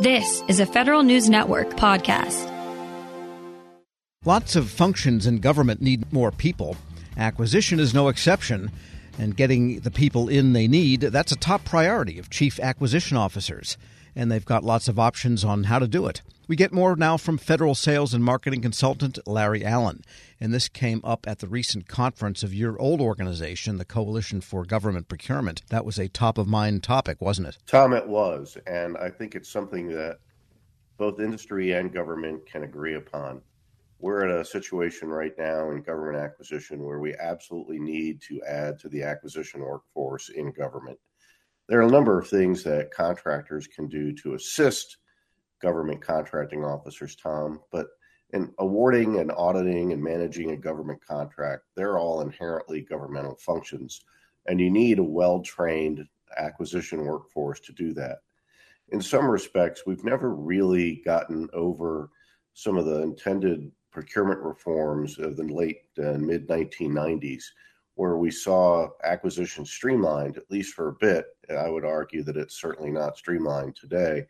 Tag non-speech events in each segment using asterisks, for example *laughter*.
This is a Federal News Network podcast. Lots of functions in government need more people. Acquisition is no exception. And getting the people in they need, that's a top priority of chief acquisition officers. And they've got lots of options on how to do it. We get more now from federal sales and marketing consultant Larry Allen. And this came up at the recent conference of your old organization, the Coalition for Government Procurement. That was a top of mind topic, wasn't it? Tom, it was. And I think it's something that both industry and government can agree upon. We're in a situation right now in government acquisition where we absolutely need to add to the acquisition workforce in government. There are a number of things that contractors can do to assist government contracting officers, Tom, but in awarding and auditing and managing a government contract, they're all inherently governmental functions, and you need a well trained acquisition workforce to do that. In some respects, we've never really gotten over some of the intended procurement reforms of the late and mid 1990s, where we saw acquisition streamlined, at least for a bit. I would argue that it's certainly not streamlined today.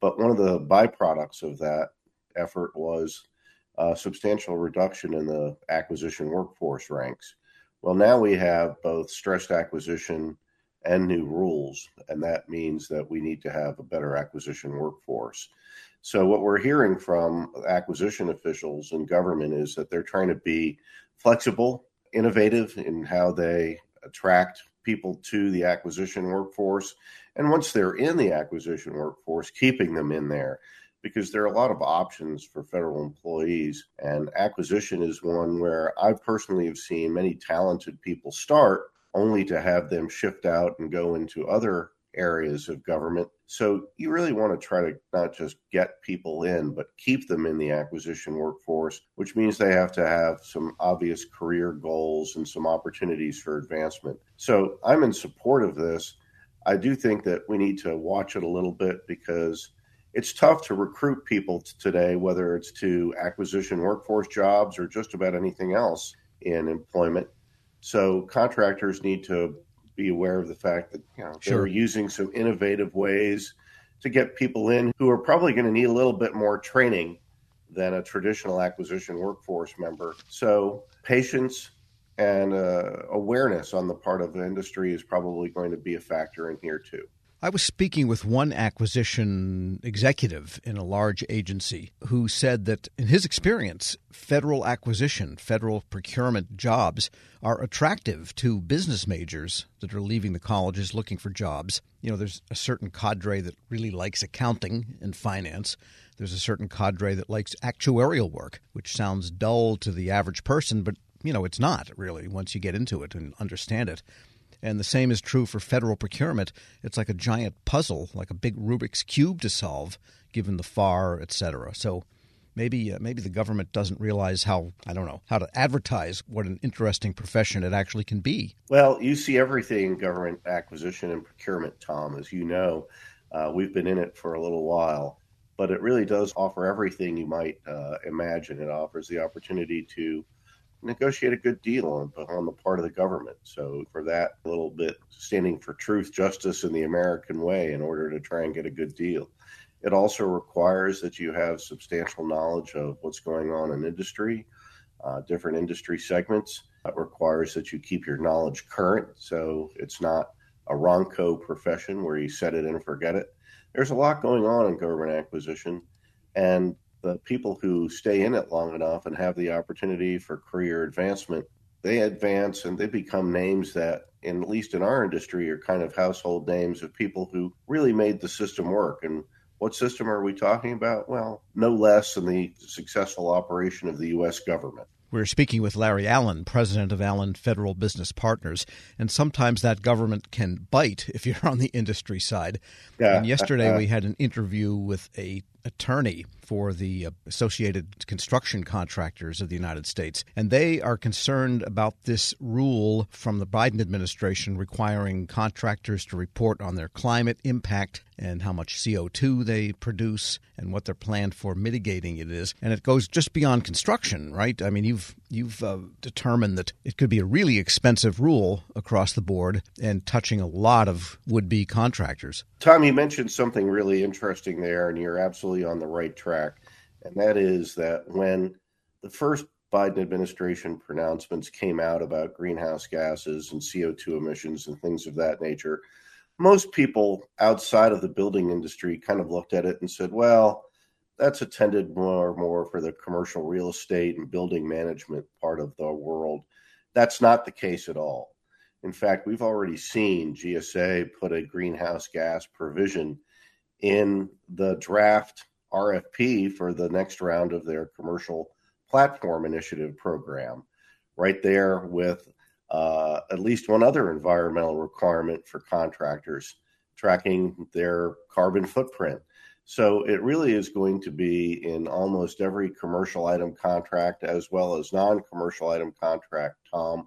But one of the byproducts of that effort was a substantial reduction in the acquisition workforce ranks. Well, now we have both stressed acquisition and new rules, and that means that we need to have a better acquisition workforce. So, what we're hearing from acquisition officials in government is that they're trying to be flexible, innovative in how they attract people to the acquisition workforce. And once they're in the acquisition workforce, keeping them in there because there are a lot of options for federal employees. And acquisition is one where I personally have seen many talented people start only to have them shift out and go into other areas of government. So you really want to try to not just get people in, but keep them in the acquisition workforce, which means they have to have some obvious career goals and some opportunities for advancement. So I'm in support of this. I do think that we need to watch it a little bit because it's tough to recruit people today, whether it's to acquisition workforce jobs or just about anything else in employment. So contractors need to be aware of the fact that you know sure. they're using some innovative ways to get people in who are probably going to need a little bit more training than a traditional acquisition workforce member. So patience and uh, awareness on the part of the industry is probably going to be a factor in here too. I was speaking with one acquisition executive in a large agency who said that, in his experience, federal acquisition, federal procurement jobs are attractive to business majors that are leaving the colleges looking for jobs. You know, there's a certain cadre that really likes accounting and finance. There's a certain cadre that likes actuarial work, which sounds dull to the average person, but you know, it's not really once you get into it and understand it. And the same is true for federal procurement. It's like a giant puzzle, like a big Rubik's cube to solve, given the FAR, et cetera. So maybe uh, maybe the government doesn't realize how I don't know how to advertise what an interesting profession it actually can be. Well, you see everything government acquisition and procurement, Tom, as you know. Uh, we've been in it for a little while, but it really does offer everything you might uh, imagine. It offers the opportunity to negotiate a good deal on, on the part of the government. So, for that, little bit standing for truth, justice, and the American way in order to try and get a good deal. It also requires that you have substantial knowledge of what's going on in industry, uh, different industry segments. It requires that you keep your knowledge current. So, it's not a Ronco profession where you set it and forget it. There's a lot going on in government acquisition. And the people who stay in it long enough and have the opportunity for career advancement, they advance and they become names that, in, at least in our industry, are kind of household names of people who really made the system work. And what system are we talking about? Well, no less than the successful operation of the U.S. government. We're speaking with Larry Allen, president of Allen Federal Business Partners. And sometimes that government can bite if you're on the industry side. Yeah. And yesterday *laughs* we had an interview with a attorney for the uh, Associated Construction Contractors of the United States. And they are concerned about this rule from the Biden administration requiring contractors to report on their climate impact and how much CO2 they produce and what their plan for mitigating it is. And it goes just beyond construction, right? I mean, you've you've uh, determined that it could be a really expensive rule across the board and touching a lot of would be contractors. Tom, you mentioned something really interesting there, and you're absolutely on the right track. And that is that when the first Biden administration pronouncements came out about greenhouse gases and CO2 emissions and things of that nature, most people outside of the building industry kind of looked at it and said, well, that's attended more and more for the commercial real estate and building management part of the world. That's not the case at all. In fact, we've already seen GSA put a greenhouse gas provision in the draft RFP for the next round of their commercial platform initiative program, right there with uh, at least one other environmental requirement for contractors tracking their carbon footprint. So it really is going to be in almost every commercial item contract as well as non commercial item contract, Tom.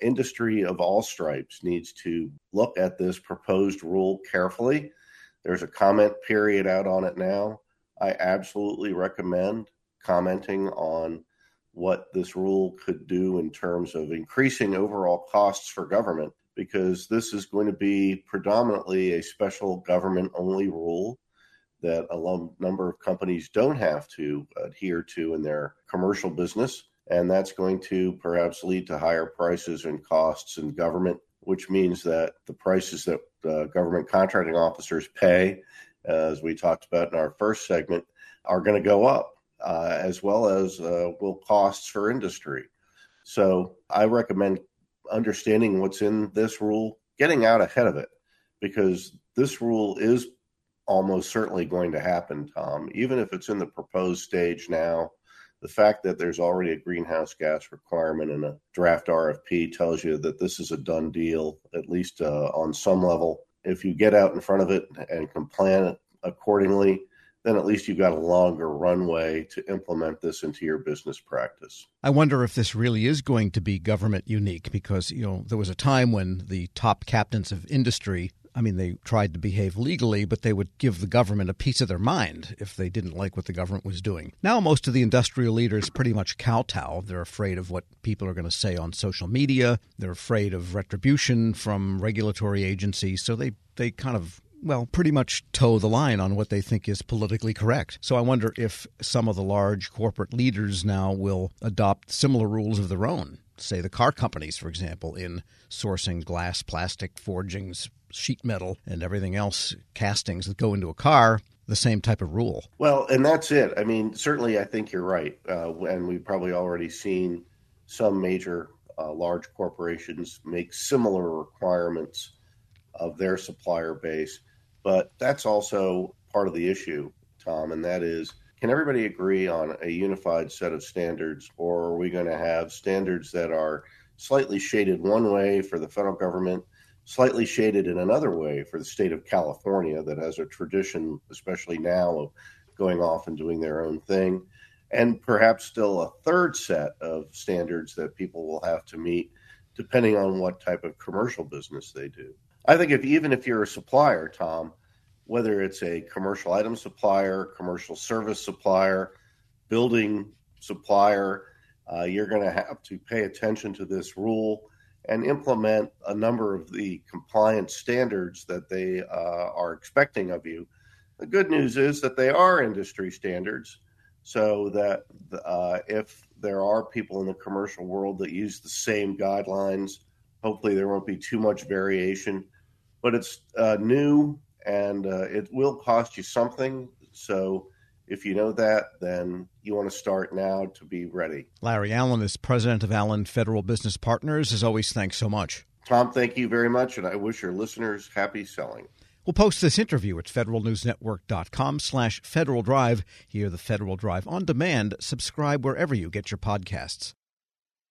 Industry of all stripes needs to look at this proposed rule carefully. There's a comment period out on it now. I absolutely recommend commenting on what this rule could do in terms of increasing overall costs for government, because this is going to be predominantly a special government only rule that a number of companies don't have to adhere to in their commercial business. And that's going to perhaps lead to higher prices and costs in government, which means that the prices that uh, government contracting officers pay, as we talked about in our first segment, are going to go up uh, as well as uh, will costs for industry. So I recommend understanding what's in this rule, getting out ahead of it, because this rule is almost certainly going to happen, Tom. Even if it's in the proposed stage now, the fact that there's already a greenhouse gas requirement in a draft RFP tells you that this is a done deal, at least uh, on some level. If you get out in front of it and can plan accordingly, then at least you've got a longer runway to implement this into your business practice. I wonder if this really is going to be government unique because, you know, there was a time when the top captains of industry I mean, they tried to behave legally, but they would give the government a piece of their mind if they didn't like what the government was doing. Now, most of the industrial leaders pretty much kowtow. They're afraid of what people are going to say on social media. They're afraid of retribution from regulatory agencies. So they, they kind of well, pretty much toe the line on what they think is politically correct. So I wonder if some of the large corporate leaders now will adopt similar rules of their own. Say the car companies, for example, in sourcing glass, plastic, forgings, sheet metal, and everything else, castings that go into a car, the same type of rule. Well, and that's it. I mean, certainly, I think you're right. Uh, and we've probably already seen some major uh, large corporations make similar requirements of their supplier base. But that's also part of the issue, Tom, and that is can everybody agree on a unified set of standards, or are we going to have standards that are slightly shaded one way for the federal government, slightly shaded in another way for the state of California that has a tradition, especially now, of going off and doing their own thing, and perhaps still a third set of standards that people will have to meet depending on what type of commercial business they do. I think if even if you're a supplier, Tom, whether it's a commercial item supplier, commercial service supplier, building supplier, uh, you're going to have to pay attention to this rule and implement a number of the compliance standards that they uh, are expecting of you. The good news is that they are industry standards, so that uh, if there are people in the commercial world that use the same guidelines, hopefully there won't be too much variation but it's uh, new and uh, it will cost you something. So if you know that, then you want to start now to be ready. Larry Allen is president of Allen Federal Business Partners. As always, thanks so much. Tom, thank you very much, and I wish your listeners happy selling. We'll post this interview at federalnewsnetwork.com slash Federal Drive. Hear the Federal Drive on demand. Subscribe wherever you get your podcasts.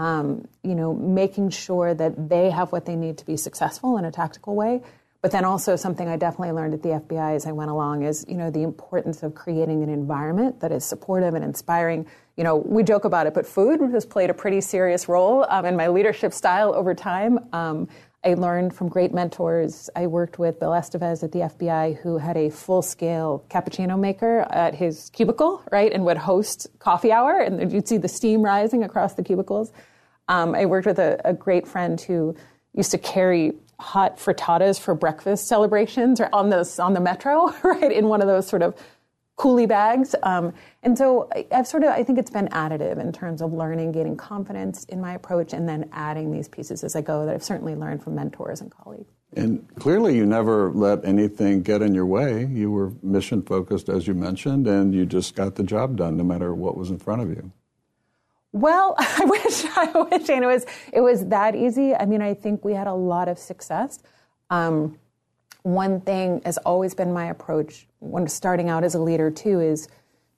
Um, you know, making sure that they have what they need to be successful in a tactical way. But then also something I definitely learned at the FBI as I went along is, you know, the importance of creating an environment that is supportive and inspiring. You know, we joke about it, but food has played a pretty serious role um, in my leadership style over time. Um, I learned from great mentors. I worked with Bill Estevez at the FBI, who had a full scale cappuccino maker at his cubicle, right, and would host coffee hour, and you'd see the steam rising across the cubicles. Um, I worked with a, a, great friend who used to carry hot frittatas for breakfast celebrations or on those on the metro, *laughs* right, in one of those sort of coolie bags. Um, and so I've sort of, I think it's been additive in terms of learning, gaining confidence in my approach, and then adding these pieces as I go that I've certainly learned from mentors and colleagues. And clearly, you never let anything get in your way. You were mission focused, as you mentioned, and you just got the job done no matter what was in front of you. Well, *laughs* I wish I wish it was it was that easy. I mean, I think we had a lot of success. Um, one thing has always been my approach when starting out as a leader too is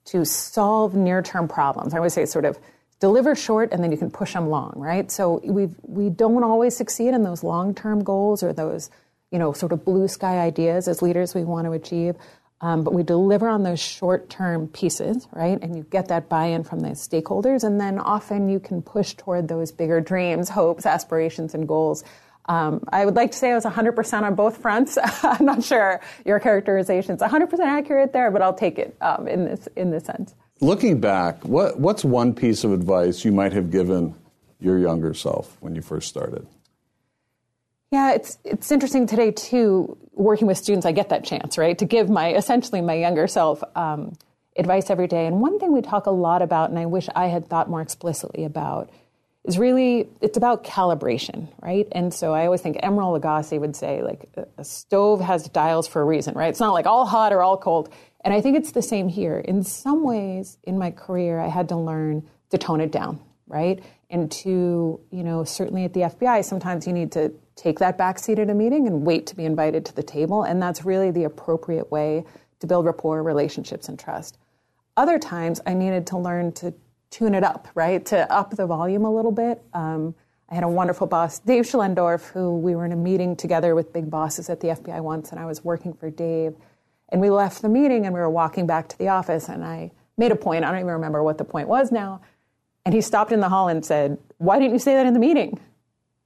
to solve near-term problems. I always say sort of deliver short and then you can push them long, right? So we we don't always succeed in those long-term goals or those you know sort of blue sky ideas as leaders we want to achieve. Um, but we deliver on those short-term pieces, right? And you get that buy-in from the stakeholders, and then often you can push toward those bigger dreams, hopes, aspirations, and goals um, I would like to say I was 100% on both fronts. *laughs* I'm not sure your characterization is 100% accurate there, but I'll take it um, in this in this sense. Looking back, what, what's one piece of advice you might have given your younger self when you first started? Yeah, it's it's interesting today too. Working with students, I get that chance, right, to give my essentially my younger self um, advice every day. And one thing we talk a lot about, and I wish I had thought more explicitly about, is really it's about calibration, right? And so I always think Emeril Lagasse would say like a stove has dials for a reason, right? It's not like all hot or all cold. And I think it's the same here. In some ways, in my career, I had to learn to tone it down, right? And to, you know, certainly at the FBI, sometimes you need to take that back seat at a meeting and wait to be invited to the table. And that's really the appropriate way to build rapport, relationships, and trust. Other times, I needed to learn to tune it up, right? To up the volume a little bit. Um, I had a wonderful boss, Dave Schlendorf, who we were in a meeting together with big bosses at the FBI once, and I was working for Dave. And we left the meeting and we were walking back to the office, and I made a point. I don't even remember what the point was now. And he stopped in the hall and said, Why didn't you say that in the meeting?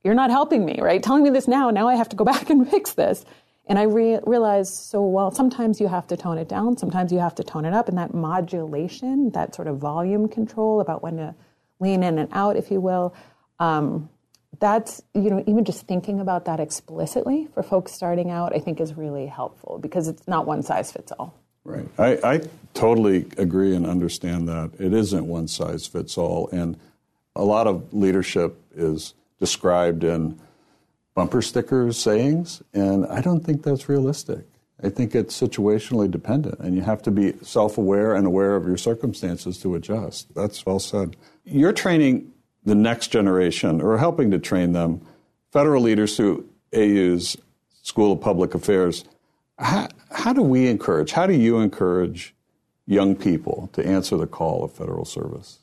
You're not helping me, right? Telling me this now. Now I have to go *laughs* back and fix this. And I re- realized so well, sometimes you have to tone it down, sometimes you have to tone it up. And that modulation, that sort of volume control about when to lean in and out, if you will, um, that's, you know, even just thinking about that explicitly for folks starting out, I think is really helpful because it's not one size fits all. Right. I, I totally agree and understand that. It isn't one size fits all. And a lot of leadership is described in bumper stickers sayings, and I don't think that's realistic. I think it's situationally dependent, and you have to be self aware and aware of your circumstances to adjust. That's well said. You're training the next generation, or helping to train them, federal leaders through AU's School of Public Affairs. How, how do we encourage, how do you encourage young people to answer the call of federal service?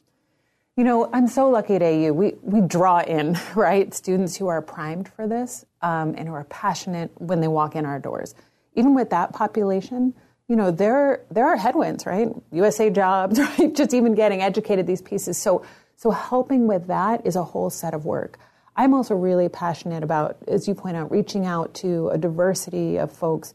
You know, I'm so lucky at AU. We, we draw in, *laughs* right, students who are primed for this um, and who are passionate when they walk in our doors. Even with that population, you know, there, there are headwinds, right? USA jobs, *laughs* right? Just even getting educated, these pieces. So, so helping with that is a whole set of work. I'm also really passionate about, as you point out, reaching out to a diversity of folks